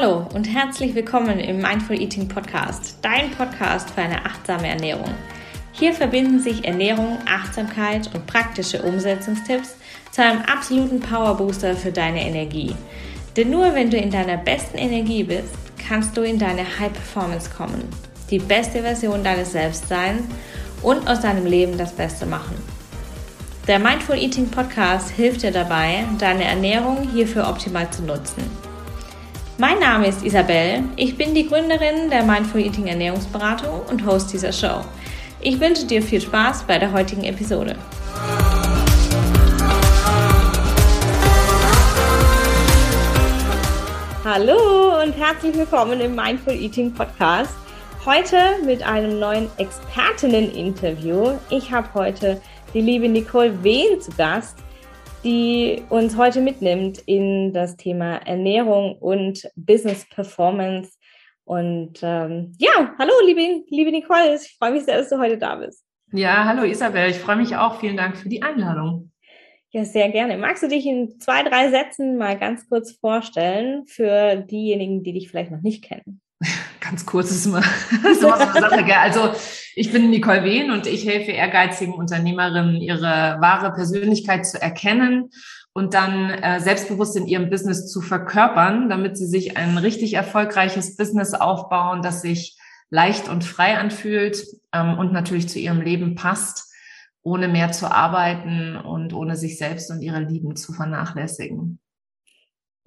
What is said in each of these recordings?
Hallo und herzlich willkommen im Mindful Eating Podcast, dein Podcast für eine achtsame Ernährung. Hier verbinden sich Ernährung, Achtsamkeit und praktische Umsetzungstipps zu einem absoluten Powerbooster für deine Energie. Denn nur wenn du in deiner besten Energie bist, kannst du in deine High Performance kommen, die beste Version deines Selbst sein und aus deinem Leben das Beste machen. Der Mindful Eating Podcast hilft dir dabei, deine Ernährung hierfür optimal zu nutzen. Mein Name ist Isabel. Ich bin die Gründerin der Mindful Eating Ernährungsberatung und Host dieser Show. Ich wünsche dir viel Spaß bei der heutigen Episode. Hallo und herzlich willkommen im Mindful Eating Podcast. Heute mit einem neuen Expertinnen-Interview. Ich habe heute die liebe Nicole Wehn zu Gast die uns heute mitnimmt in das Thema Ernährung und Business Performance. Und ähm, ja, hallo, liebe, liebe Nicole, ich freue mich sehr, dass du heute da bist. Ja, hallo Isabel, ich freue mich auch. Vielen Dank für die Einladung. Ja, sehr gerne. Magst du dich in zwei, drei Sätzen mal ganz kurz vorstellen für diejenigen, die dich vielleicht noch nicht kennen? Ganz kurz ist immer, ist immer so Sache. Gell? Also ich bin Nicole Wehn und ich helfe ehrgeizigen Unternehmerinnen, ihre wahre Persönlichkeit zu erkennen und dann äh, selbstbewusst in ihrem Business zu verkörpern, damit sie sich ein richtig erfolgreiches Business aufbauen, das sich leicht und frei anfühlt ähm, und natürlich zu ihrem Leben passt, ohne mehr zu arbeiten und ohne sich selbst und ihre Lieben zu vernachlässigen.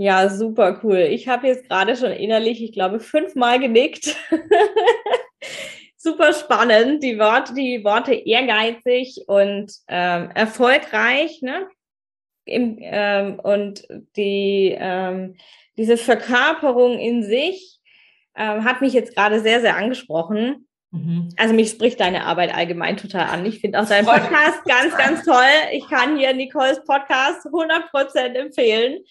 Ja, super cool. Ich habe jetzt gerade schon innerlich, ich glaube, fünfmal genickt. super spannend. Die Worte, die Worte ehrgeizig und ähm, erfolgreich, ne? Im, ähm, und die, ähm, diese Verkörperung in sich ähm, hat mich jetzt gerade sehr, sehr angesprochen. Mhm. Also mich spricht deine Arbeit allgemein total an. Ich finde auch deinen Podcast ganz, ganz toll. Ich kann hier Nicoles Podcast 100% empfehlen.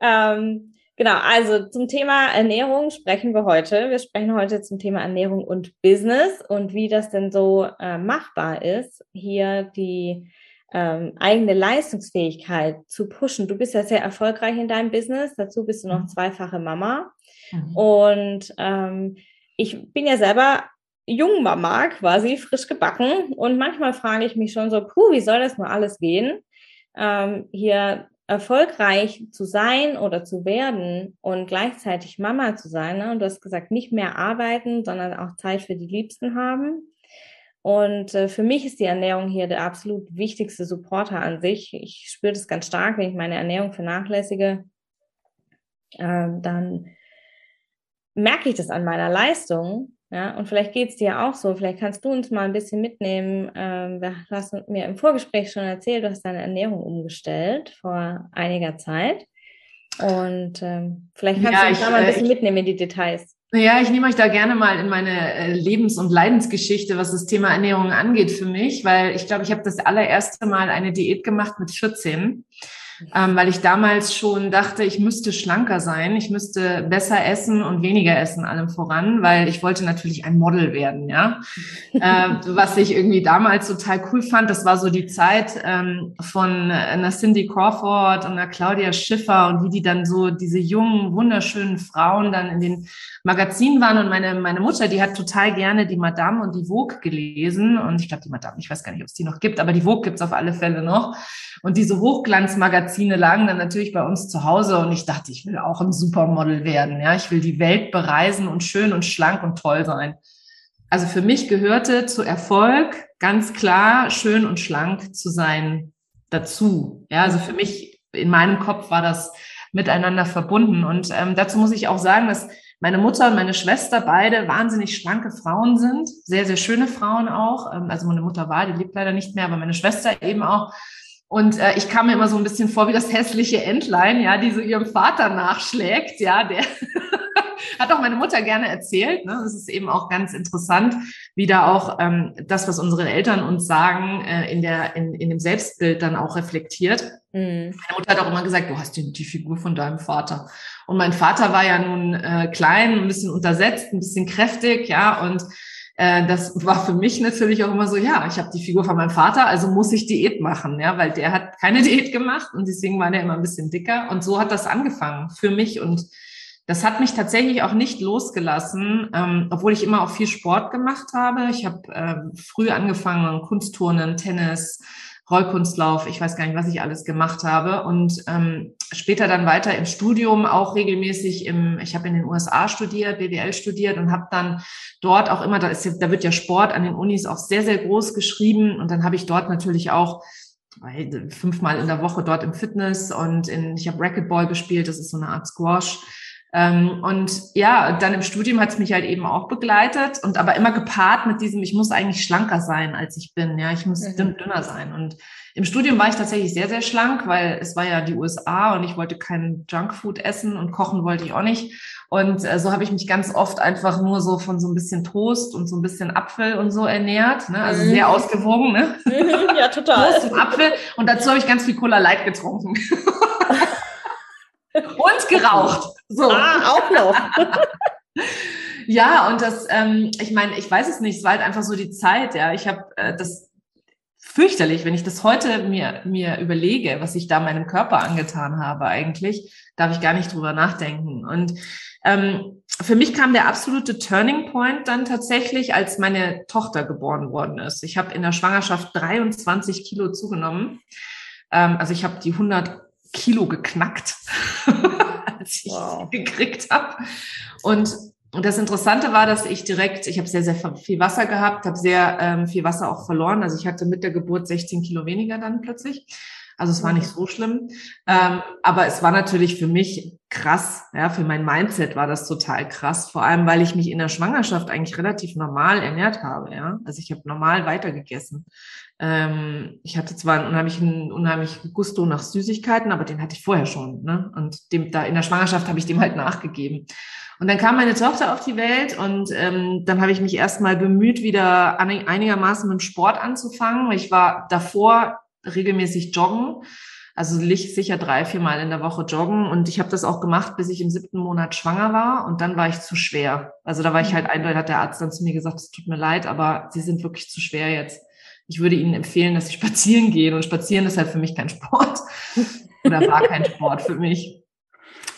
Ähm, genau, also zum Thema Ernährung sprechen wir heute. Wir sprechen heute zum Thema Ernährung und Business und wie das denn so äh, machbar ist, hier die ähm, eigene Leistungsfähigkeit zu pushen. Du bist ja sehr erfolgreich in deinem Business, dazu bist du noch mhm. zweifache Mama. Mhm. Und ähm, ich bin ja selber Jungmama quasi, frisch gebacken. Und manchmal frage ich mich schon so, puh, wie soll das nur alles gehen? Ähm, hier erfolgreich zu sein oder zu werden und gleichzeitig Mama zu sein. Ne? Und du hast gesagt, nicht mehr arbeiten, sondern auch Zeit für die Liebsten haben. Und äh, für mich ist die Ernährung hier der absolut wichtigste Supporter an sich. Ich spüre das ganz stark, wenn ich meine Ernährung vernachlässige, äh, dann merke ich das an meiner Leistung ja, und vielleicht geht es dir auch so. Vielleicht kannst du uns mal ein bisschen mitnehmen. Ähm, du hast mir im Vorgespräch schon erzählt, du hast deine Ernährung umgestellt vor einiger Zeit. Und ähm, vielleicht kannst ja, du uns da mal ein äh, bisschen ich, mitnehmen in die Details. Ja, ich nehme euch da gerne mal in meine äh, Lebens- und Leidensgeschichte, was das Thema Ernährung angeht für mich, weil ich glaube, ich habe das allererste Mal eine Diät gemacht mit 14 ähm, weil ich damals schon dachte, ich müsste schlanker sein, ich müsste besser essen und weniger essen allem voran, weil ich wollte natürlich ein Model werden, ja. äh, was ich irgendwie damals total cool fand, das war so die Zeit ähm, von einer Cindy Crawford und einer Claudia Schiffer und wie die dann so diese jungen, wunderschönen Frauen dann in den Magazinen waren. Und meine, meine Mutter, die hat total gerne die Madame und die Vogue gelesen. Und ich glaube die Madame, ich weiß gar nicht, ob es die noch gibt, aber die Vogue gibt's auf alle Fälle noch. Und diese Hochglanzmagazine Magazine lagen dann natürlich bei uns zu Hause und ich dachte, ich will auch ein Supermodel werden. Ja, ich will die Welt bereisen und schön und schlank und toll sein. Also für mich gehörte zu Erfolg ganz klar schön und schlank zu sein dazu. Ja, also für mich in meinem Kopf war das miteinander verbunden und ähm, dazu muss ich auch sagen, dass meine Mutter und meine Schwester beide wahnsinnig schlanke Frauen sind, sehr, sehr schöne Frauen auch. Ähm, also meine Mutter war, die lebt leider nicht mehr, aber meine Schwester eben auch. Und äh, ich kam mir immer so ein bisschen vor wie das hässliche Entlein, ja, die so ihrem Vater nachschlägt, ja, der hat auch meine Mutter gerne erzählt. Ne? Das ist eben auch ganz interessant, wie da auch ähm, das, was unsere Eltern uns sagen, äh, in, der, in, in dem Selbstbild dann auch reflektiert. Mhm. Meine Mutter hat auch immer gesagt, du hast die, die Figur von deinem Vater. Und mein Vater war ja nun äh, klein, ein bisschen untersetzt, ein bisschen kräftig, ja, und äh, das war für mich natürlich auch immer so, ja, ich habe die Figur von meinem Vater, also muss ich Diät machen, ja, weil der hat keine Diät gemacht und deswegen war der immer ein bisschen dicker und so hat das angefangen für mich und das hat mich tatsächlich auch nicht losgelassen, ähm, obwohl ich immer auch viel Sport gemacht habe. Ich habe äh, früh angefangen, Kunstturnen, Tennis, Rollkunstlauf, ich weiß gar nicht, was ich alles gemacht habe. Und ähm, später dann weiter im Studium auch regelmäßig im, ich habe in den USA studiert, BWL studiert und habe dann dort auch immer, da, ist, da wird ja Sport an den Unis auch sehr, sehr groß geschrieben. Und dann habe ich dort natürlich auch fünfmal in der Woche dort im Fitness und in, ich habe Racquetball gespielt, das ist so eine Art Squash. Ähm, und ja, dann im Studium hat es mich halt eben auch begleitet und aber immer gepaart mit diesem, ich muss eigentlich schlanker sein, als ich bin. Ja, ich muss mhm. dünn, dünner sein. Und im Studium war ich tatsächlich sehr, sehr schlank, weil es war ja die USA und ich wollte kein Junkfood essen und kochen wollte ich auch nicht. Und äh, so habe ich mich ganz oft einfach nur so von so ein bisschen Toast und so ein bisschen Apfel und so ernährt. Ne? Also mhm. sehr ausgewogen. Ne? Ja, total. Toast und Apfel. Und dazu habe ich ganz viel Cola Light getrunken. und geraucht. So. Ah, auch noch. ja, und das, ähm, ich meine, ich weiß es nicht, es war halt einfach so die Zeit, ja. Ich habe äh, das fürchterlich, wenn ich das heute mir, mir überlege, was ich da meinem Körper angetan habe eigentlich, darf ich gar nicht drüber nachdenken. Und ähm, für mich kam der absolute Turning Point dann tatsächlich, als meine Tochter geboren worden ist. Ich habe in der Schwangerschaft 23 Kilo zugenommen. Ähm, also ich habe die 100 Kilo geknackt, als ich wow. sie gekriegt habe. Und und das Interessante war, dass ich direkt, ich habe sehr, sehr viel Wasser gehabt, habe sehr ähm, viel Wasser auch verloren. Also ich hatte mit der Geburt 16 Kilo weniger dann plötzlich. Also es war nicht so schlimm. Ähm, aber es war natürlich für mich krass. Ja, für mein Mindset war das total krass. Vor allem, weil ich mich in der Schwangerschaft eigentlich relativ normal ernährt habe. Ja, also ich habe normal weitergegessen. Ähm, ich hatte zwar einen unheimlichen, unheimlichen Gusto nach Süßigkeiten, aber den hatte ich vorher schon. Ne? Und dem da in der Schwangerschaft habe ich dem halt nachgegeben. Und dann kam meine Tochter auf die Welt und ähm, dann habe ich mich erstmal bemüht, wieder einigermaßen mit dem Sport anzufangen. Ich war davor regelmäßig joggen, also sicher drei, vier Mal in der Woche joggen. Und ich habe das auch gemacht, bis ich im siebten Monat schwanger war. Und dann war ich zu schwer. Also da war ich halt eindeutig, hat der Arzt dann zu mir gesagt, es tut mir leid, aber Sie sind wirklich zu schwer jetzt. Ich würde Ihnen empfehlen, dass Sie spazieren gehen. Und spazieren ist halt für mich kein Sport. Oder war kein Sport für mich.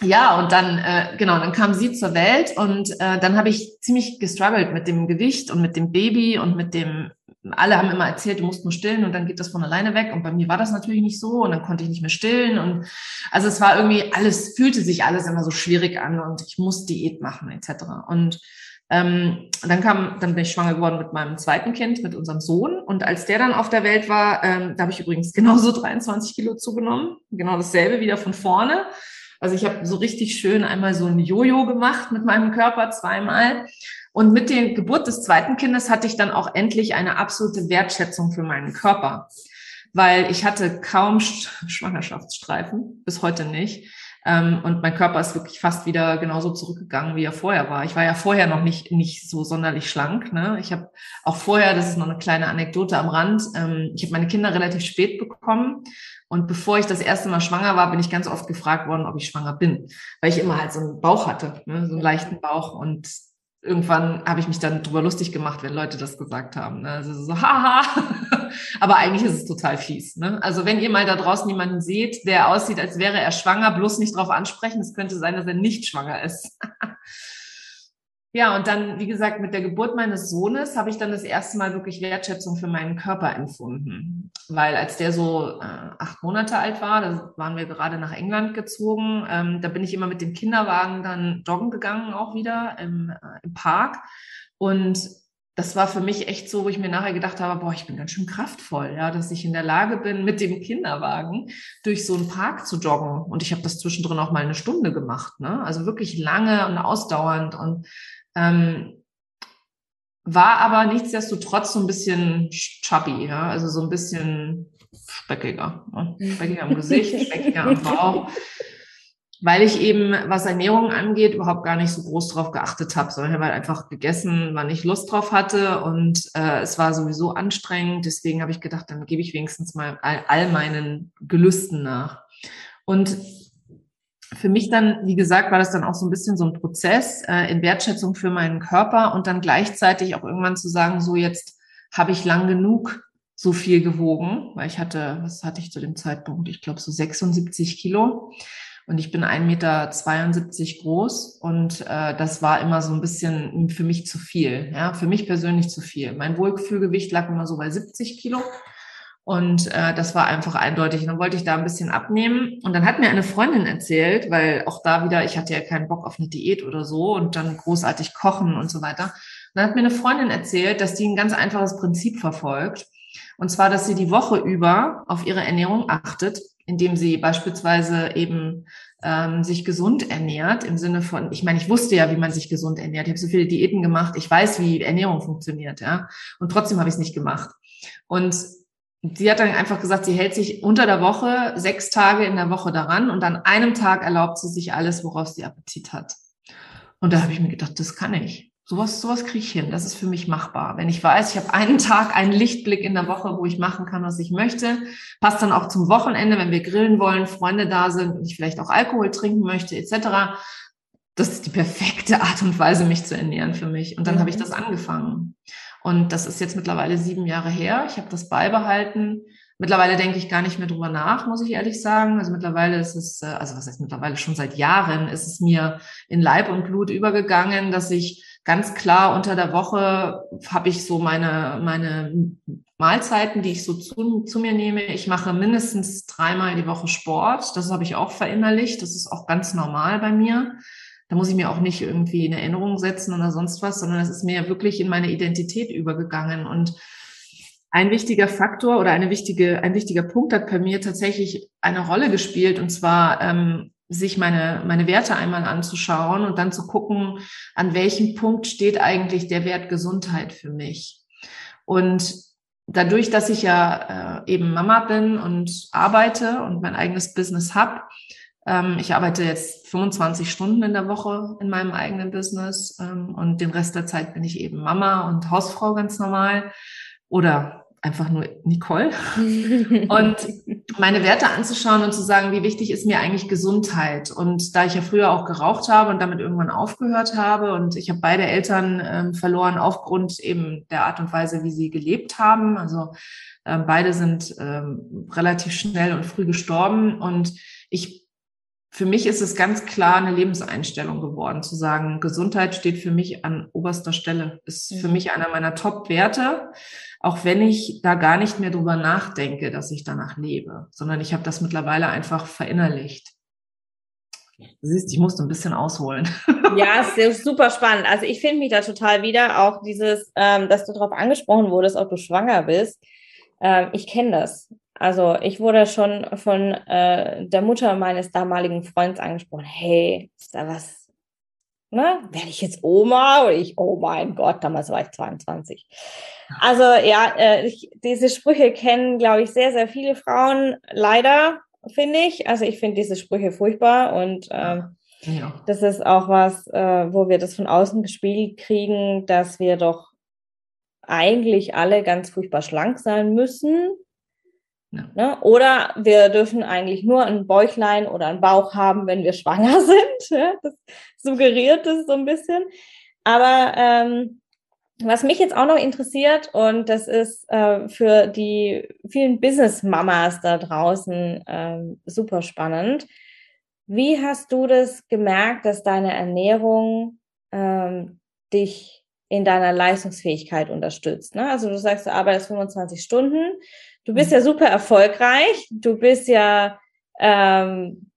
Ja, und dann, äh, genau, dann kam sie zur Welt und äh, dann habe ich ziemlich gestruggelt mit dem Gewicht und mit dem Baby und mit dem, alle haben immer erzählt, du musst nur stillen und dann geht das von alleine weg. Und bei mir war das natürlich nicht so und dann konnte ich nicht mehr stillen. Und also es war irgendwie, alles fühlte sich alles immer so schwierig an und ich muss Diät machen, etc. Und ähm, dann kam, dann bin ich schwanger geworden mit meinem zweiten Kind, mit unserem Sohn. Und als der dann auf der Welt war, ähm, da habe ich übrigens genauso 23 Kilo zugenommen. Genau dasselbe wieder von vorne. Also ich habe so richtig schön einmal so ein Jojo gemacht mit meinem Körper zweimal. Und mit der Geburt des zweiten Kindes hatte ich dann auch endlich eine absolute Wertschätzung für meinen Körper, weil ich hatte kaum Schwangerschaftsstreifen, bis heute nicht. Ähm, und mein Körper ist wirklich fast wieder genauso zurückgegangen, wie er vorher war. Ich war ja vorher noch nicht, nicht so sonderlich schlank. Ne? Ich habe auch vorher, das ist noch eine kleine Anekdote am Rand, ähm, ich habe meine Kinder relativ spät bekommen und bevor ich das erste Mal schwanger war, bin ich ganz oft gefragt worden, ob ich schwanger bin, weil ich immer halt so einen Bauch hatte, ne? so einen leichten Bauch. Und irgendwann habe ich mich dann drüber lustig gemacht, wenn Leute das gesagt haben. Ne? Also so, haha. Aber eigentlich ist es total fies. Ne? Also wenn ihr mal da draußen jemanden seht, der aussieht, als wäre er schwanger, bloß nicht drauf ansprechen. Es könnte sein, dass er nicht schwanger ist. Ja, und dann, wie gesagt, mit der Geburt meines Sohnes habe ich dann das erste Mal wirklich Wertschätzung für meinen Körper empfunden. Weil als der so äh, acht Monate alt war, da waren wir gerade nach England gezogen, ähm, da bin ich immer mit dem Kinderwagen dann joggen gegangen, auch wieder im, äh, im Park. Und das war für mich echt so, wo ich mir nachher gedacht habe, boah, ich bin ganz schön kraftvoll, ja, dass ich in der Lage bin, mit dem Kinderwagen durch so einen Park zu joggen. Und ich habe das zwischendrin auch mal eine Stunde gemacht, ne? Also wirklich lange und ausdauernd und ähm, war aber nichtsdestotrotz so ein bisschen chubby, ja, also so ein bisschen speckiger. Ne? Speckiger am Gesicht, speckiger am Bauch. Weil ich eben, was Ernährung angeht, überhaupt gar nicht so groß drauf geachtet habe, sondern ich habe halt einfach gegessen, wann ich Lust drauf hatte und äh, es war sowieso anstrengend. Deswegen habe ich gedacht, dann gebe ich wenigstens mal all, all meinen Gelüsten nach. Und für mich dann, wie gesagt, war das dann auch so ein bisschen so ein Prozess äh, in Wertschätzung für meinen Körper und dann gleichzeitig auch irgendwann zu sagen, so jetzt habe ich lang genug so viel gewogen, weil ich hatte, was hatte ich zu dem Zeitpunkt? Ich glaube so 76 Kilo. Und ich bin 1,72 Meter groß und äh, das war immer so ein bisschen für mich zu viel. Ja, für mich persönlich zu viel. Mein Wohlgefühlgewicht lag immer so bei 70 Kilo. Und äh, das war einfach eindeutig. Und dann wollte ich da ein bisschen abnehmen. Und dann hat mir eine Freundin erzählt, weil auch da wieder, ich hatte ja keinen Bock auf eine Diät oder so und dann großartig kochen und so weiter. Und dann hat mir eine Freundin erzählt, dass die ein ganz einfaches Prinzip verfolgt. Und zwar, dass sie die Woche über auf ihre Ernährung achtet, indem sie beispielsweise eben ähm, sich gesund ernährt, im Sinne von, ich meine, ich wusste ja, wie man sich gesund ernährt. Ich habe so viele Diäten gemacht, ich weiß, wie Ernährung funktioniert, ja. Und trotzdem habe ich es nicht gemacht. Und sie hat dann einfach gesagt, sie hält sich unter der Woche sechs Tage in der Woche daran und an einem Tag erlaubt sie sich alles, worauf sie Appetit hat. Und da habe ich mir gedacht, das kann ich. Sowas, sowas kriege ich hin. Das ist für mich machbar. Wenn ich weiß, ich habe einen Tag, einen Lichtblick in der Woche, wo ich machen kann, was ich möchte, passt dann auch zum Wochenende, wenn wir grillen wollen, Freunde da sind und ich vielleicht auch Alkohol trinken möchte, etc. Das ist die perfekte Art und Weise, mich zu ernähren für mich. Und dann mhm. habe ich das angefangen. Und das ist jetzt mittlerweile sieben Jahre her. Ich habe das beibehalten. Mittlerweile denke ich gar nicht mehr drüber nach, muss ich ehrlich sagen. Also mittlerweile ist es, äh, also was heißt mittlerweile schon seit Jahren, ist es mir in Leib und Blut übergegangen, dass ich ganz klar unter der Woche habe ich so meine, meine Mahlzeiten, die ich so zu, zu mir nehme. Ich mache mindestens dreimal die Woche Sport. Das habe ich auch verinnerlicht. Das ist auch ganz normal bei mir. Da muss ich mir auch nicht irgendwie in Erinnerung setzen oder sonst was, sondern es ist mir wirklich in meine Identität übergegangen. Und ein wichtiger Faktor oder eine wichtige, ein wichtiger Punkt hat bei mir tatsächlich eine Rolle gespielt, und zwar ähm, sich meine, meine Werte einmal anzuschauen und dann zu gucken, an welchem Punkt steht eigentlich der Wert Gesundheit für mich. Und dadurch, dass ich ja äh, eben Mama bin und arbeite und mein eigenes Business habe, ich arbeite jetzt 25 Stunden in der Woche in meinem eigenen Business ähm, und den Rest der Zeit bin ich eben Mama und Hausfrau ganz normal oder einfach nur Nicole. und meine Werte anzuschauen und zu sagen, wie wichtig ist mir eigentlich Gesundheit. Und da ich ja früher auch geraucht habe und damit irgendwann aufgehört habe und ich habe beide Eltern ähm, verloren aufgrund eben der Art und Weise, wie sie gelebt haben. Also ähm, beide sind ähm, relativ schnell und früh gestorben und ich für mich ist es ganz klar eine Lebenseinstellung geworden, zu sagen, Gesundheit steht für mich an oberster Stelle, ist für mhm. mich einer meiner Top-Werte, auch wenn ich da gar nicht mehr drüber nachdenke, dass ich danach lebe, sondern ich habe das mittlerweile einfach verinnerlicht. Du siehst, ich musste ein bisschen ausholen. Ja, es ist super spannend. Also ich finde mich da total wieder, auch dieses, ähm, dass du darauf angesprochen wurdest, ob du schwanger bist. Ähm, ich kenne das. Also ich wurde schon von äh, der Mutter meines damaligen Freundes angesprochen, hey, ist da was, ne? Werde ich jetzt Oma? Oder ich, oh mein Gott, damals war ich 22. Also ja, äh, ich, diese Sprüche kennen, glaube ich, sehr, sehr viele Frauen, leider, finde ich. Also ich finde diese Sprüche furchtbar und äh, ja. das ist auch was, äh, wo wir das von außen gespiegelt kriegen, dass wir doch eigentlich alle ganz furchtbar schlank sein müssen ja. Ne? Oder wir dürfen eigentlich nur ein Bäuchlein oder einen Bauch haben, wenn wir schwanger sind. Das suggeriert es so ein bisschen. Aber ähm, was mich jetzt auch noch interessiert, und das ist äh, für die vielen Business-Mamas da draußen ähm, super spannend. Wie hast du das gemerkt, dass deine Ernährung ähm, dich in deiner Leistungsfähigkeit unterstützt? Ne? Also du sagst, du arbeitest 25 Stunden Du bist ja super erfolgreich. Du bist ja, ähm,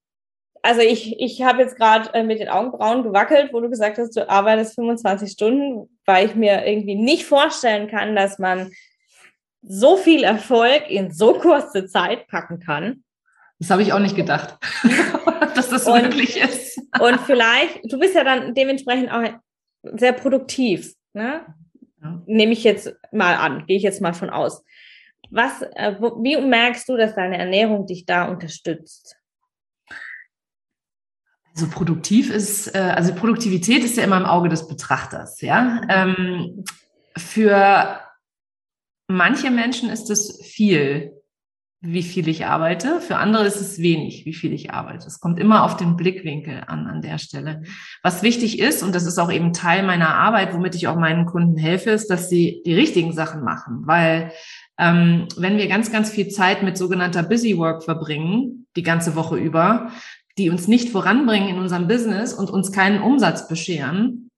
also ich, ich habe jetzt gerade äh, mit den Augenbrauen gewackelt, wo du gesagt hast, du arbeitest 25 Stunden, weil ich mir irgendwie nicht vorstellen kann, dass man so viel Erfolg in so kurze Zeit packen kann. Das habe ich auch nicht gedacht, dass das und, möglich ist. und vielleicht, du bist ja dann dementsprechend auch sehr produktiv, ne? Ja. Nehme ich jetzt mal an, gehe ich jetzt mal von aus. Was, äh, wie merkst du, dass deine Ernährung dich da unterstützt? Also produktiv ist, äh, also Produktivität ist ja immer im Auge des Betrachters, ja. Ähm, für manche Menschen ist es viel, wie viel ich arbeite. Für andere ist es wenig, wie viel ich arbeite. Es kommt immer auf den Blickwinkel an, an der Stelle. Was wichtig ist, und das ist auch eben Teil meiner Arbeit, womit ich auch meinen Kunden helfe, ist, dass sie die richtigen Sachen machen, weil ähm, wenn wir ganz, ganz viel Zeit mit sogenannter Busy Work verbringen, die ganze Woche über, die uns nicht voranbringen in unserem Business und uns keinen Umsatz bescheren,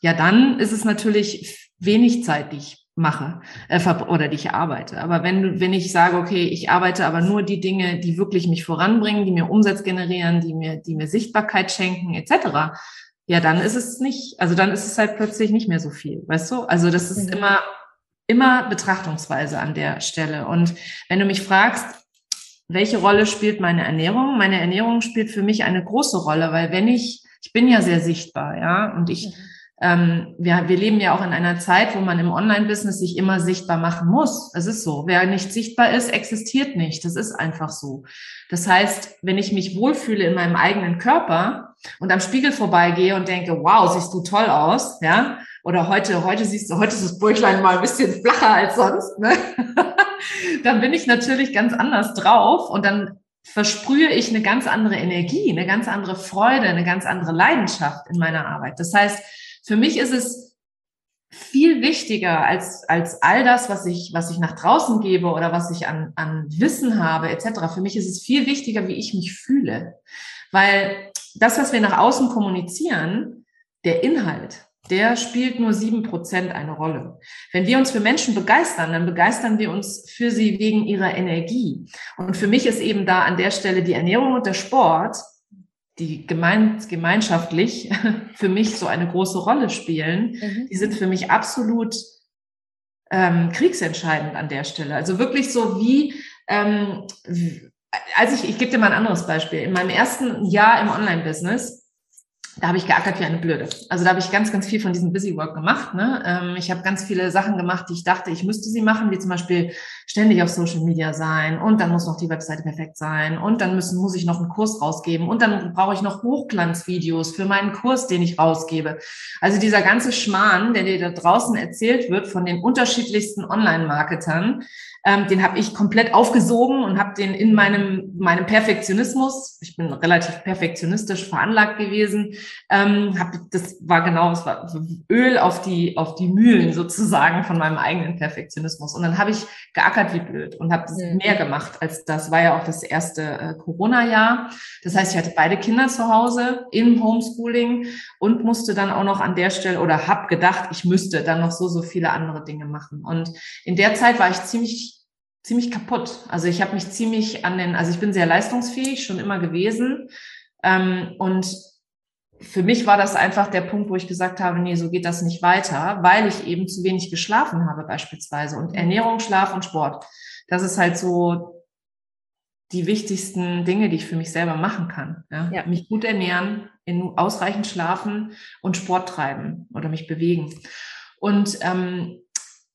ja, dann ist es natürlich wenig Zeit, die ich mache äh, oder die ich arbeite. Aber wenn, wenn ich sage, okay, ich arbeite aber nur die Dinge, die wirklich mich voranbringen, die mir Umsatz generieren, die mir, die mir Sichtbarkeit schenken, etc., ja, dann ist es nicht, also dann ist es halt plötzlich nicht mehr so viel, weißt du? Also das ist mhm. immer, immer Betrachtungsweise an der Stelle. Und wenn du mich fragst, welche Rolle spielt meine Ernährung? Meine Ernährung spielt für mich eine große Rolle, weil wenn ich, ich bin ja sehr sichtbar, ja, und ich, mhm ähm, wir, wir leben ja auch in einer Zeit, wo man im Online-Business sich immer sichtbar machen muss. Es ist so. Wer nicht sichtbar ist, existiert nicht. Das ist einfach so. Das heißt, wenn ich mich wohlfühle in meinem eigenen Körper und am Spiegel vorbeigehe und denke, wow, siehst du toll aus, ja, oder heute, heute siehst du, heute ist das Bäuchlein mal ein bisschen flacher als sonst, ne? dann bin ich natürlich ganz anders drauf und dann versprühe ich eine ganz andere Energie, eine ganz andere Freude, eine ganz andere Leidenschaft in meiner Arbeit. Das heißt, für mich ist es viel wichtiger als, als all das, was ich, was ich nach draußen gebe oder was ich an, an Wissen habe, etc. Für mich ist es viel wichtiger, wie ich mich fühle. Weil das, was wir nach außen kommunizieren, der Inhalt, der spielt nur sieben Prozent eine Rolle. Wenn wir uns für Menschen begeistern, dann begeistern wir uns für sie wegen ihrer Energie. Und für mich ist eben da an der Stelle die Ernährung und der Sport die gemein, gemeinschaftlich für mich so eine große Rolle spielen, mhm. die sind für mich absolut ähm, kriegsentscheidend an der Stelle. Also wirklich so wie, ähm, als ich, ich gebe dir mal ein anderes Beispiel. In meinem ersten Jahr im Online-Business da habe ich geackert wie eine Blöde. Also da habe ich ganz, ganz viel von diesem Busy Work gemacht. Ne? Ähm, ich habe ganz viele Sachen gemacht, die ich dachte, ich müsste sie machen, wie zum Beispiel ständig auf Social Media sein und dann muss noch die Webseite perfekt sein und dann müssen, muss ich noch einen Kurs rausgeben und dann brauche ich noch Hochglanzvideos für meinen Kurs, den ich rausgebe. Also dieser ganze Schmarrn, der dir da draußen erzählt wird von den unterschiedlichsten Online-Marketern, ähm, den habe ich komplett aufgesogen und habe den in meinem, meinem Perfektionismus, ich bin relativ perfektionistisch veranlagt gewesen, ähm, hab, das war genau, es war Öl auf die, auf die Mühlen sozusagen von meinem eigenen Perfektionismus. Und dann habe ich geackert wie blöd und habe mhm. mehr gemacht als das. War ja auch das erste äh, Corona-Jahr. Das heißt, ich hatte beide Kinder zu Hause im Homeschooling und musste dann auch noch an der Stelle oder habe gedacht, ich müsste dann noch so, so viele andere Dinge machen. Und in der Zeit war ich ziemlich ziemlich kaputt. Also ich habe mich ziemlich an den, also ich bin sehr leistungsfähig, schon immer gewesen. Ähm, und für mich war das einfach der Punkt, wo ich gesagt habe, nee, so geht das nicht weiter, weil ich eben zu wenig geschlafen habe beispielsweise. Und Ernährung, Schlaf und Sport, das ist halt so die wichtigsten Dinge, die ich für mich selber machen kann. Ja? ja. Mich gut ernähren, in ausreichend schlafen und Sport treiben oder mich bewegen. Und ähm,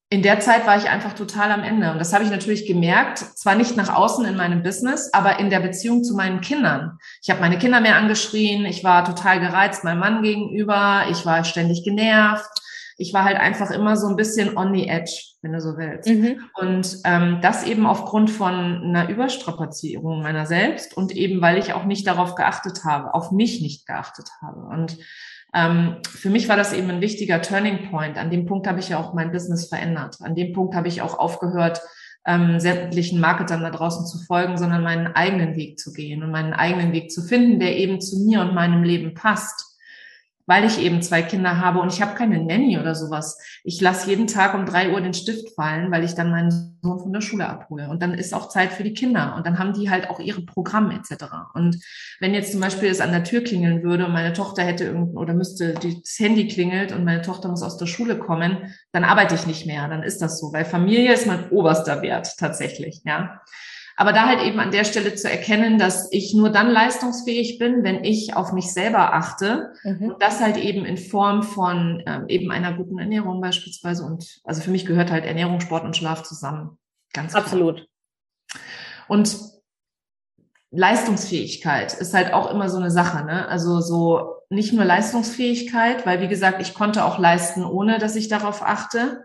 in der Zeit war ich einfach total am Ende. Und das habe ich natürlich gemerkt, zwar nicht nach außen in meinem Business, aber in der Beziehung zu meinen Kindern. Ich habe meine Kinder mehr angeschrien, ich war total gereizt meinem Mann gegenüber, ich war ständig genervt. Ich war halt einfach immer so ein bisschen on the edge, wenn du so willst. Mhm. Und ähm, das eben aufgrund von einer Überstrapazierung meiner selbst und eben, weil ich auch nicht darauf geachtet habe, auf mich nicht geachtet habe. Und für mich war das eben ein wichtiger Turning Point. An dem Punkt habe ich ja auch mein Business verändert. An dem Punkt habe ich auch aufgehört, ähm, sämtlichen Marketern da draußen zu folgen, sondern meinen eigenen Weg zu gehen und meinen eigenen Weg zu finden, der eben zu mir und meinem Leben passt weil ich eben zwei Kinder habe und ich habe keine Nanny oder sowas. Ich lasse jeden Tag um drei Uhr den Stift fallen, weil ich dann meinen Sohn von der Schule abhole. Und dann ist auch Zeit für die Kinder. Und dann haben die halt auch ihre Programme etc. Und wenn jetzt zum Beispiel es an der Tür klingeln würde und meine Tochter hätte irgend oder müsste das Handy klingelt und meine Tochter muss aus der Schule kommen, dann arbeite ich nicht mehr. Dann ist das so, weil Familie ist mein oberster Wert tatsächlich. Ja. Aber da halt eben an der Stelle zu erkennen, dass ich nur dann leistungsfähig bin, wenn ich auf mich selber achte mhm. und das halt eben in Form von ähm, eben einer guten Ernährung beispielsweise und also für mich gehört halt Ernährung, Sport und Schlaf zusammen. Ganz klar. Absolut. Und Leistungsfähigkeit ist halt auch immer so eine Sache, ne? Also so nicht nur Leistungsfähigkeit, weil wie gesagt, ich konnte auch leisten, ohne dass ich darauf achte.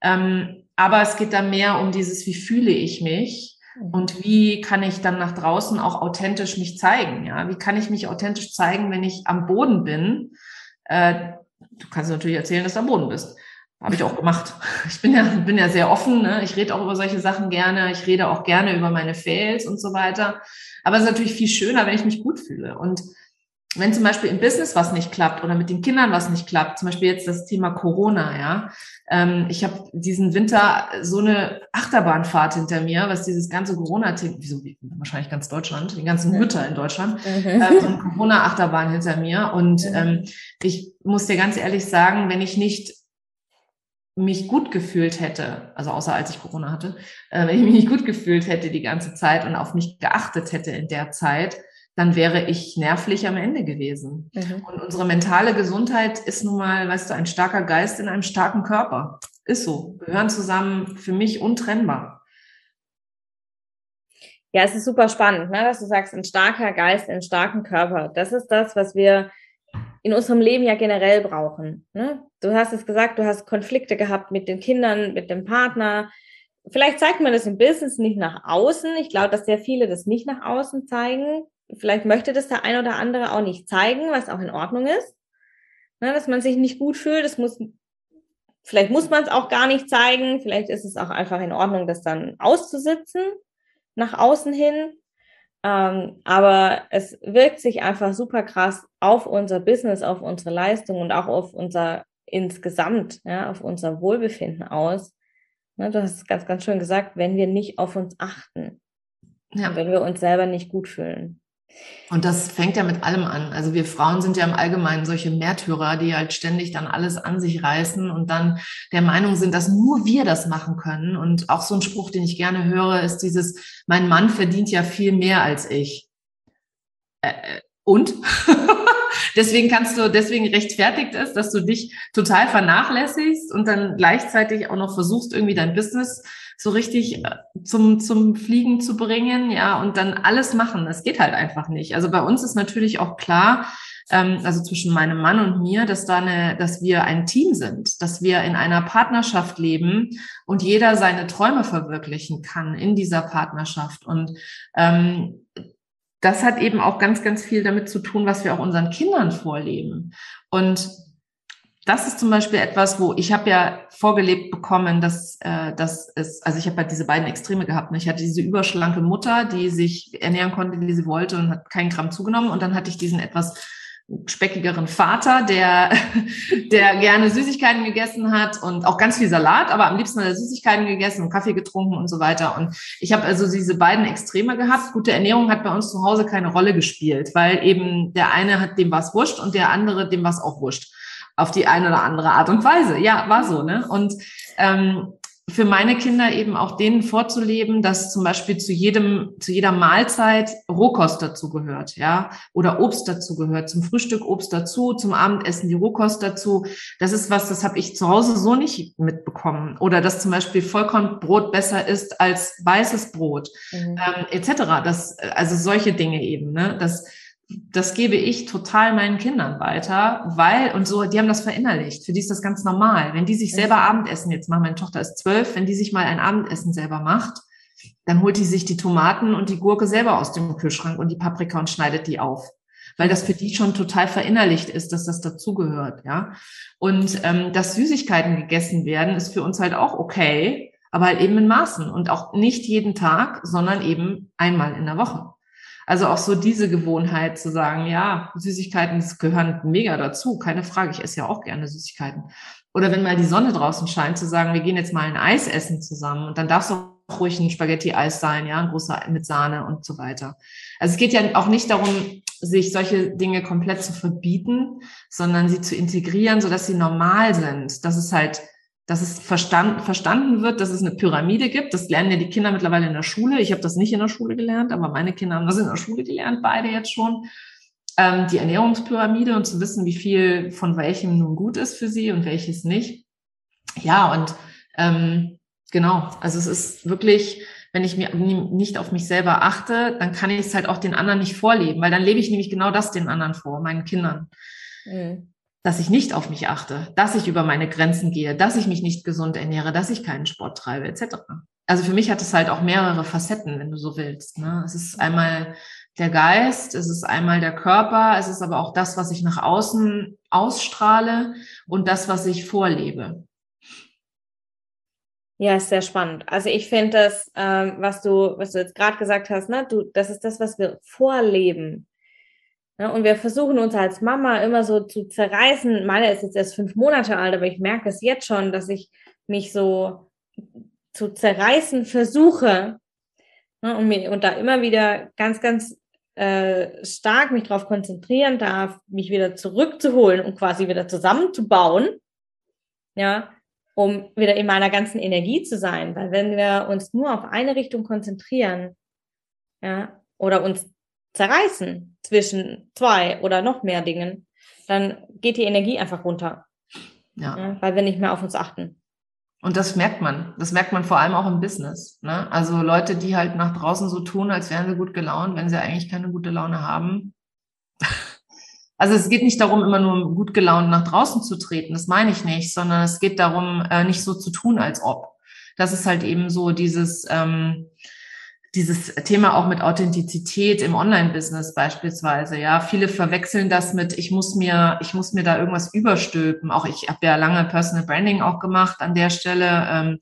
Ähm, aber es geht da mehr um dieses, wie fühle ich mich und wie kann ich dann nach draußen auch authentisch mich zeigen? Ja, wie kann ich mich authentisch zeigen, wenn ich am Boden bin? Äh, du kannst natürlich erzählen, dass du am Boden bist. habe ich auch gemacht. Ich bin ja, bin ja sehr offen. Ne? Ich rede auch über solche Sachen gerne. Ich rede auch gerne über meine Fails und so weiter. Aber es ist natürlich viel schöner, wenn ich mich gut fühle. Und wenn zum Beispiel im Business was nicht klappt oder mit den Kindern was nicht klappt, zum Beispiel jetzt das Thema Corona, ja. Ähm, ich habe diesen Winter so eine Achterbahnfahrt hinter mir, was dieses ganze Corona-Thema, wieso wahrscheinlich ganz Deutschland, die ganzen Mütter in Deutschland, mhm. ähm, Corona-Achterbahn hinter mir. Und ähm, ich muss dir ganz ehrlich sagen, wenn ich nicht mich gut gefühlt hätte, also außer als ich Corona hatte, äh, wenn ich mich nicht gut gefühlt hätte die ganze Zeit und auf mich geachtet hätte in der Zeit, dann wäre ich nervlich am Ende gewesen. Mhm. Und unsere mentale Gesundheit ist nun mal, weißt du, ein starker Geist in einem starken Körper. Ist so. Gehören zusammen für mich untrennbar. Ja, es ist super spannend, ne, dass du sagst, ein starker Geist, einen starken Körper. Das ist das, was wir in unserem Leben ja generell brauchen. Ne? Du hast es gesagt, du hast Konflikte gehabt mit den Kindern, mit dem Partner. Vielleicht zeigt man das im Business nicht nach außen. Ich glaube, dass sehr viele das nicht nach außen zeigen. Vielleicht möchte das der ein oder andere auch nicht zeigen, was auch in Ordnung ist. Ne, dass man sich nicht gut fühlt. Das muss, vielleicht muss man es auch gar nicht zeigen. Vielleicht ist es auch einfach in Ordnung, das dann auszusitzen, nach außen hin. Ähm, aber es wirkt sich einfach super krass auf unser Business, auf unsere Leistung und auch auf unser insgesamt, ja, auf unser Wohlbefinden aus. Ne, du hast es ganz, ganz schön gesagt, wenn wir nicht auf uns achten, ja. wenn wir uns selber nicht gut fühlen. Und das fängt ja mit allem an. Also wir Frauen sind ja im Allgemeinen solche Märtyrer, die halt ständig dann alles an sich reißen und dann der Meinung sind, dass nur wir das machen können. Und auch so ein Spruch, den ich gerne höre, ist dieses, mein Mann verdient ja viel mehr als ich. Äh, und? deswegen kannst du, deswegen rechtfertigt es, dass du dich total vernachlässigst und dann gleichzeitig auch noch versuchst, irgendwie dein Business so richtig äh, zum, zum Fliegen zu bringen, ja, und dann alles machen. Das geht halt einfach nicht. Also bei uns ist natürlich auch klar, ähm, also zwischen meinem Mann und mir, dass da eine, dass wir ein Team sind, dass wir in einer Partnerschaft leben und jeder seine Träume verwirklichen kann in dieser Partnerschaft. Und ähm, das hat eben auch ganz, ganz viel damit zu tun, was wir auch unseren Kindern vorleben. Und das ist zum Beispiel etwas, wo ich habe ja vorgelebt bekommen, dass äh, das ist, also ich habe halt diese beiden Extreme gehabt. Ne? Ich hatte diese überschlanke Mutter, die sich ernähren konnte, wie sie wollte und hat keinen Gramm zugenommen. Und dann hatte ich diesen etwas speckigeren Vater, der, der gerne Süßigkeiten gegessen hat und auch ganz viel Salat, aber am liebsten hat er Süßigkeiten gegessen und Kaffee getrunken und so weiter. Und ich habe also diese beiden Extreme gehabt. Gute Ernährung hat bei uns zu Hause keine Rolle gespielt, weil eben der eine hat dem was wurscht und der andere dem was auch wurscht auf die eine oder andere Art und Weise. Ja, war so, ne? Und ähm, für meine Kinder eben auch denen vorzuleben, dass zum Beispiel zu jedem, zu jeder Mahlzeit Rohkost dazu gehört, ja, oder Obst dazu gehört, zum Frühstück Obst dazu, zum Abendessen die Rohkost dazu. Das ist was, das habe ich zu Hause so nicht mitbekommen. Oder dass zum Beispiel Vollkornbrot besser ist als weißes Brot, mhm. ähm, etc. Das, also solche Dinge eben, ne, das das gebe ich total meinen Kindern weiter, weil, und so, die haben das verinnerlicht. Für die ist das ganz normal. Wenn die sich selber Abendessen jetzt machen, meine Tochter ist zwölf, wenn die sich mal ein Abendessen selber macht, dann holt die sich die Tomaten und die Gurke selber aus dem Kühlschrank und die Paprika und schneidet die auf. Weil das für die schon total verinnerlicht ist, dass das dazugehört, ja. Und ähm, dass Süßigkeiten gegessen werden, ist für uns halt auch okay, aber halt eben in Maßen und auch nicht jeden Tag, sondern eben einmal in der Woche. Also auch so diese Gewohnheit zu sagen, ja, Süßigkeiten gehören mega dazu, keine Frage, ich esse ja auch gerne Süßigkeiten. Oder wenn mal die Sonne draußen scheint, zu sagen, wir gehen jetzt mal ein Eis essen zusammen und dann darf es auch ruhig ein Spaghetti-Eis sein, ja, ein großer mit Sahne und so weiter. Also es geht ja auch nicht darum, sich solche Dinge komplett zu verbieten, sondern sie zu integrieren, sodass sie normal sind. Das ist halt dass es verstand, verstanden wird, dass es eine Pyramide gibt. Das lernen ja die Kinder mittlerweile in der Schule. Ich habe das nicht in der Schule gelernt, aber meine Kinder haben das in der Schule gelernt, beide jetzt schon. Ähm, die Ernährungspyramide und zu wissen, wie viel von welchem nun gut ist für sie und welches nicht. Ja, und ähm, genau, also es ist wirklich, wenn ich mir nicht auf mich selber achte, dann kann ich es halt auch den anderen nicht vorleben, weil dann lebe ich nämlich genau das den anderen vor, meinen Kindern. Mhm dass ich nicht auf mich achte, dass ich über meine Grenzen gehe, dass ich mich nicht gesund ernähre, dass ich keinen Sport treibe, etc. Also für mich hat es halt auch mehrere Facetten, wenn du so willst. Ne? Es ist einmal der Geist, es ist einmal der Körper, es ist aber auch das, was ich nach außen ausstrahle und das, was ich vorlebe. Ja, ist sehr spannend. Also ich finde das, ähm, was du, was du jetzt gerade gesagt hast, ne, du, das ist das, was wir vorleben. Ja, und wir versuchen uns als Mama immer so zu zerreißen. Meine ist jetzt erst fünf Monate alt, aber ich merke es jetzt schon, dass ich mich so zu zerreißen versuche ne, und, mir, und da immer wieder ganz, ganz äh, stark mich darauf konzentrieren darf, mich wieder zurückzuholen und quasi wieder zusammenzubauen, ja, um wieder in meiner ganzen Energie zu sein. Weil wenn wir uns nur auf eine Richtung konzentrieren, ja, oder uns zerreißen zwischen zwei oder noch mehr Dingen, dann geht die Energie einfach runter. Ja. ja. Weil wir nicht mehr auf uns achten. Und das merkt man. Das merkt man vor allem auch im Business. Ne? Also Leute, die halt nach draußen so tun, als wären sie gut gelaunt, wenn sie eigentlich keine gute Laune haben. Also es geht nicht darum, immer nur gut gelaunt nach draußen zu treten, das meine ich nicht, sondern es geht darum, äh, nicht so zu tun, als ob. Das ist halt eben so dieses, ähm, dieses Thema auch mit Authentizität im Online-Business beispielsweise. Ja, viele verwechseln das mit, ich muss mir, ich muss mir da irgendwas überstülpen. Auch ich habe ja lange Personal Branding auch gemacht an der Stelle ähm,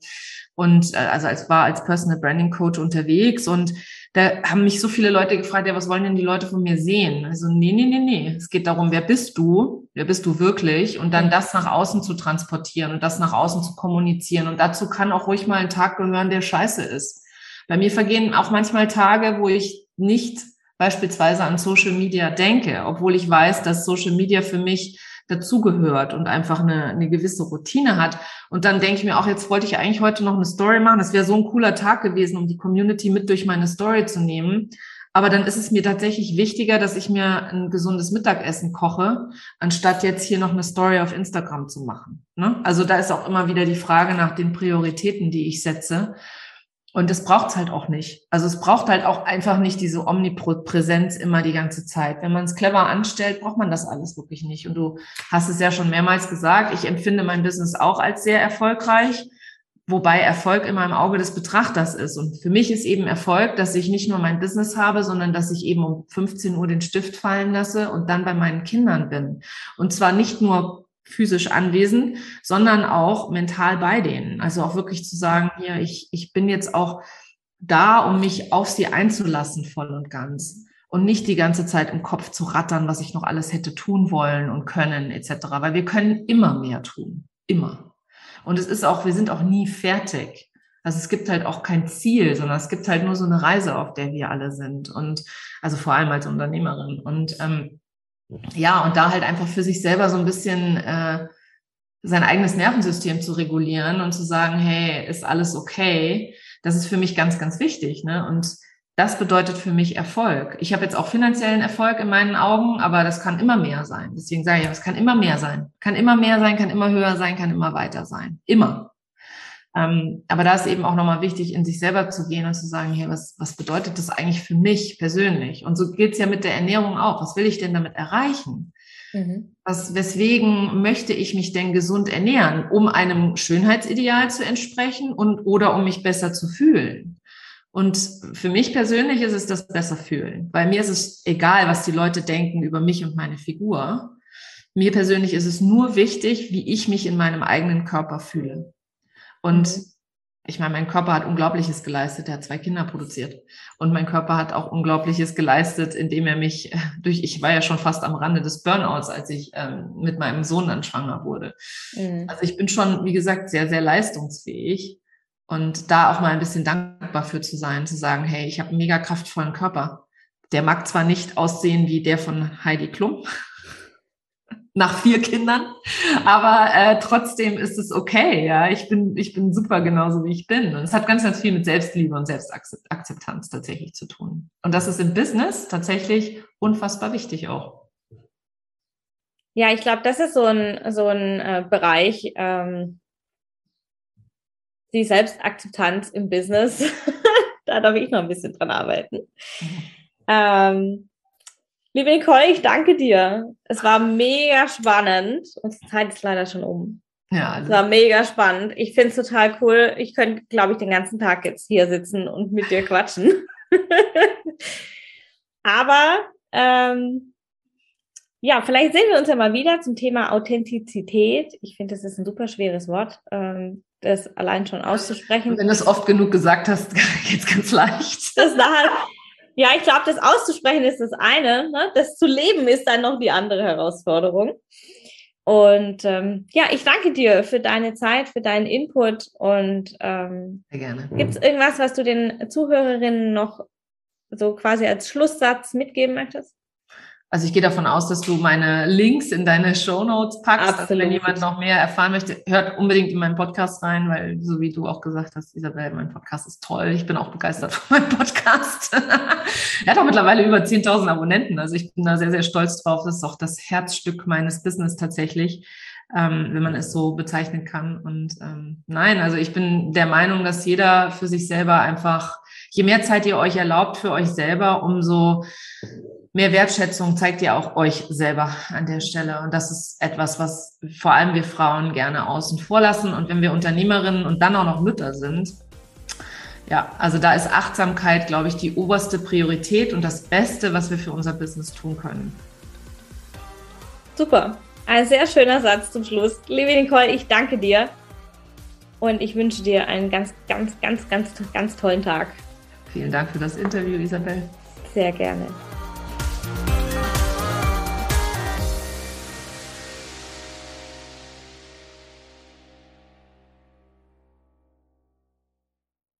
und äh, also als war als Personal Branding Coach unterwegs und da haben mich so viele Leute gefragt, ja, was wollen denn die Leute von mir sehen? Also nee, nee, nee, nee. Es geht darum, wer bist du? Wer bist du wirklich? Und dann das nach außen zu transportieren und das nach außen zu kommunizieren. Und dazu kann auch ruhig mal ein Tag gehören, der scheiße ist bei mir vergehen auch manchmal Tage, wo ich nicht beispielsweise an Social Media denke, obwohl ich weiß, dass Social Media für mich dazugehört und einfach eine, eine gewisse Routine hat. Und dann denke ich mir auch, jetzt wollte ich eigentlich heute noch eine Story machen. Das wäre so ein cooler Tag gewesen, um die Community mit durch meine Story zu nehmen. Aber dann ist es mir tatsächlich wichtiger, dass ich mir ein gesundes Mittagessen koche, anstatt jetzt hier noch eine Story auf Instagram zu machen. Ne? Also da ist auch immer wieder die Frage nach den Prioritäten, die ich setze. Und das braucht's halt auch nicht. Also es braucht halt auch einfach nicht diese Omnipräsenz immer die ganze Zeit. Wenn man es clever anstellt, braucht man das alles wirklich nicht. Und du hast es ja schon mehrmals gesagt, ich empfinde mein Business auch als sehr erfolgreich, wobei Erfolg immer im Auge des Betrachters ist. Und für mich ist eben Erfolg, dass ich nicht nur mein Business habe, sondern dass ich eben um 15 Uhr den Stift fallen lasse und dann bei meinen Kindern bin. Und zwar nicht nur physisch anwesend, sondern auch mental bei denen. Also auch wirklich zu sagen, hier, ich, ich bin jetzt auch da, um mich auf sie einzulassen, voll und ganz. Und nicht die ganze Zeit im Kopf zu rattern, was ich noch alles hätte tun wollen und können, etc. Weil wir können immer mehr tun. Immer. Und es ist auch, wir sind auch nie fertig. Also es gibt halt auch kein Ziel, sondern es gibt halt nur so eine Reise, auf der wir alle sind. Und also vor allem als Unternehmerin. Und ähm, ja, und da halt einfach für sich selber so ein bisschen äh, sein eigenes Nervensystem zu regulieren und zu sagen, hey, ist alles okay, das ist für mich ganz, ganz wichtig. Ne? Und das bedeutet für mich Erfolg. Ich habe jetzt auch finanziellen Erfolg in meinen Augen, aber das kann immer mehr sein. Deswegen sage ich, es kann immer mehr sein. Kann immer mehr sein, kann immer höher sein, kann immer weiter sein. Immer. Ähm, aber da ist eben auch nochmal wichtig, in sich selber zu gehen und zu sagen, hey, was, was bedeutet das eigentlich für mich persönlich? Und so geht's ja mit der Ernährung auch. Was will ich denn damit erreichen? Mhm. Was, weswegen möchte ich mich denn gesund ernähren? Um einem Schönheitsideal zu entsprechen und oder um mich besser zu fühlen? Und für mich persönlich ist es das besser fühlen. Bei mir ist es egal, was die Leute denken über mich und meine Figur. Mir persönlich ist es nur wichtig, wie ich mich in meinem eigenen Körper fühle. Und ich meine, mein Körper hat Unglaubliches geleistet. Er hat zwei Kinder produziert. Und mein Körper hat auch Unglaubliches geleistet, indem er mich äh, durch, ich war ja schon fast am Rande des Burnouts, als ich ähm, mit meinem Sohn dann schwanger wurde. Mhm. Also ich bin schon, wie gesagt, sehr, sehr leistungsfähig. Und da auch mal ein bisschen dankbar für zu sein, zu sagen, hey, ich habe einen mega kraftvollen Körper. Der mag zwar nicht aussehen wie der von Heidi Klum, nach vier Kindern. Aber äh, trotzdem ist es okay, ja. Ich bin, ich bin super genauso wie ich bin. Und es hat ganz, ganz viel mit Selbstliebe und Selbstakzeptanz tatsächlich zu tun. Und das ist im Business tatsächlich unfassbar wichtig auch. Ja, ich glaube, das ist so ein, so ein äh, Bereich, ähm, die Selbstakzeptanz im Business. da darf ich noch ein bisschen dran arbeiten. Mhm. Ähm, Liebe Nicole, ich danke dir. Es war mega spannend. Und die Zeit ist leider schon um. Ja. Also. Es war mega spannend. Ich finde es total cool. Ich könnte, glaube ich, den ganzen Tag jetzt hier sitzen und mit dir quatschen. Aber ähm, ja, vielleicht sehen wir uns ja mal wieder zum Thema Authentizität. Ich finde, das ist ein super schweres Wort, ähm, das allein schon auszusprechen. Wenn du es oft genug gesagt hast, geht es ganz leicht. Das da halt, ja, ich glaube, das auszusprechen ist das eine. Ne? Das zu leben ist dann noch die andere Herausforderung. Und ähm, ja, ich danke dir für deine Zeit, für deinen Input und ähm. Gibt es irgendwas, was du den Zuhörerinnen noch so quasi als Schlusssatz mitgeben möchtest? Also ich gehe davon aus, dass du meine Links in deine Show Notes packst. Absolut. Also wenn jemand noch mehr erfahren möchte, hört unbedingt in meinen Podcast rein, weil so wie du auch gesagt hast, Isabel, mein Podcast ist toll. Ich bin auch begeistert von meinem Podcast. er hat auch mittlerweile über 10.000 Abonnenten. Also ich bin da sehr, sehr stolz drauf. Das ist auch das Herzstück meines Business tatsächlich, ähm, wenn man es so bezeichnen kann. Und ähm, nein, also ich bin der Meinung, dass jeder für sich selber einfach, je mehr Zeit ihr euch erlaubt für euch selber, umso mehr Wertschätzung zeigt ihr auch euch selber an der Stelle. Und das ist etwas, was vor allem wir Frauen gerne außen vor lassen. Und wenn wir Unternehmerinnen und dann auch noch Mütter sind, ja, also da ist Achtsamkeit, glaube ich, die oberste Priorität und das Beste, was wir für unser Business tun können. Super. Ein sehr schöner Satz zum Schluss. Liebe Nicole, ich danke dir und ich wünsche dir einen ganz, ganz, ganz, ganz, ganz tollen Tag. Vielen Dank für das Interview, Isabel. Sehr gerne.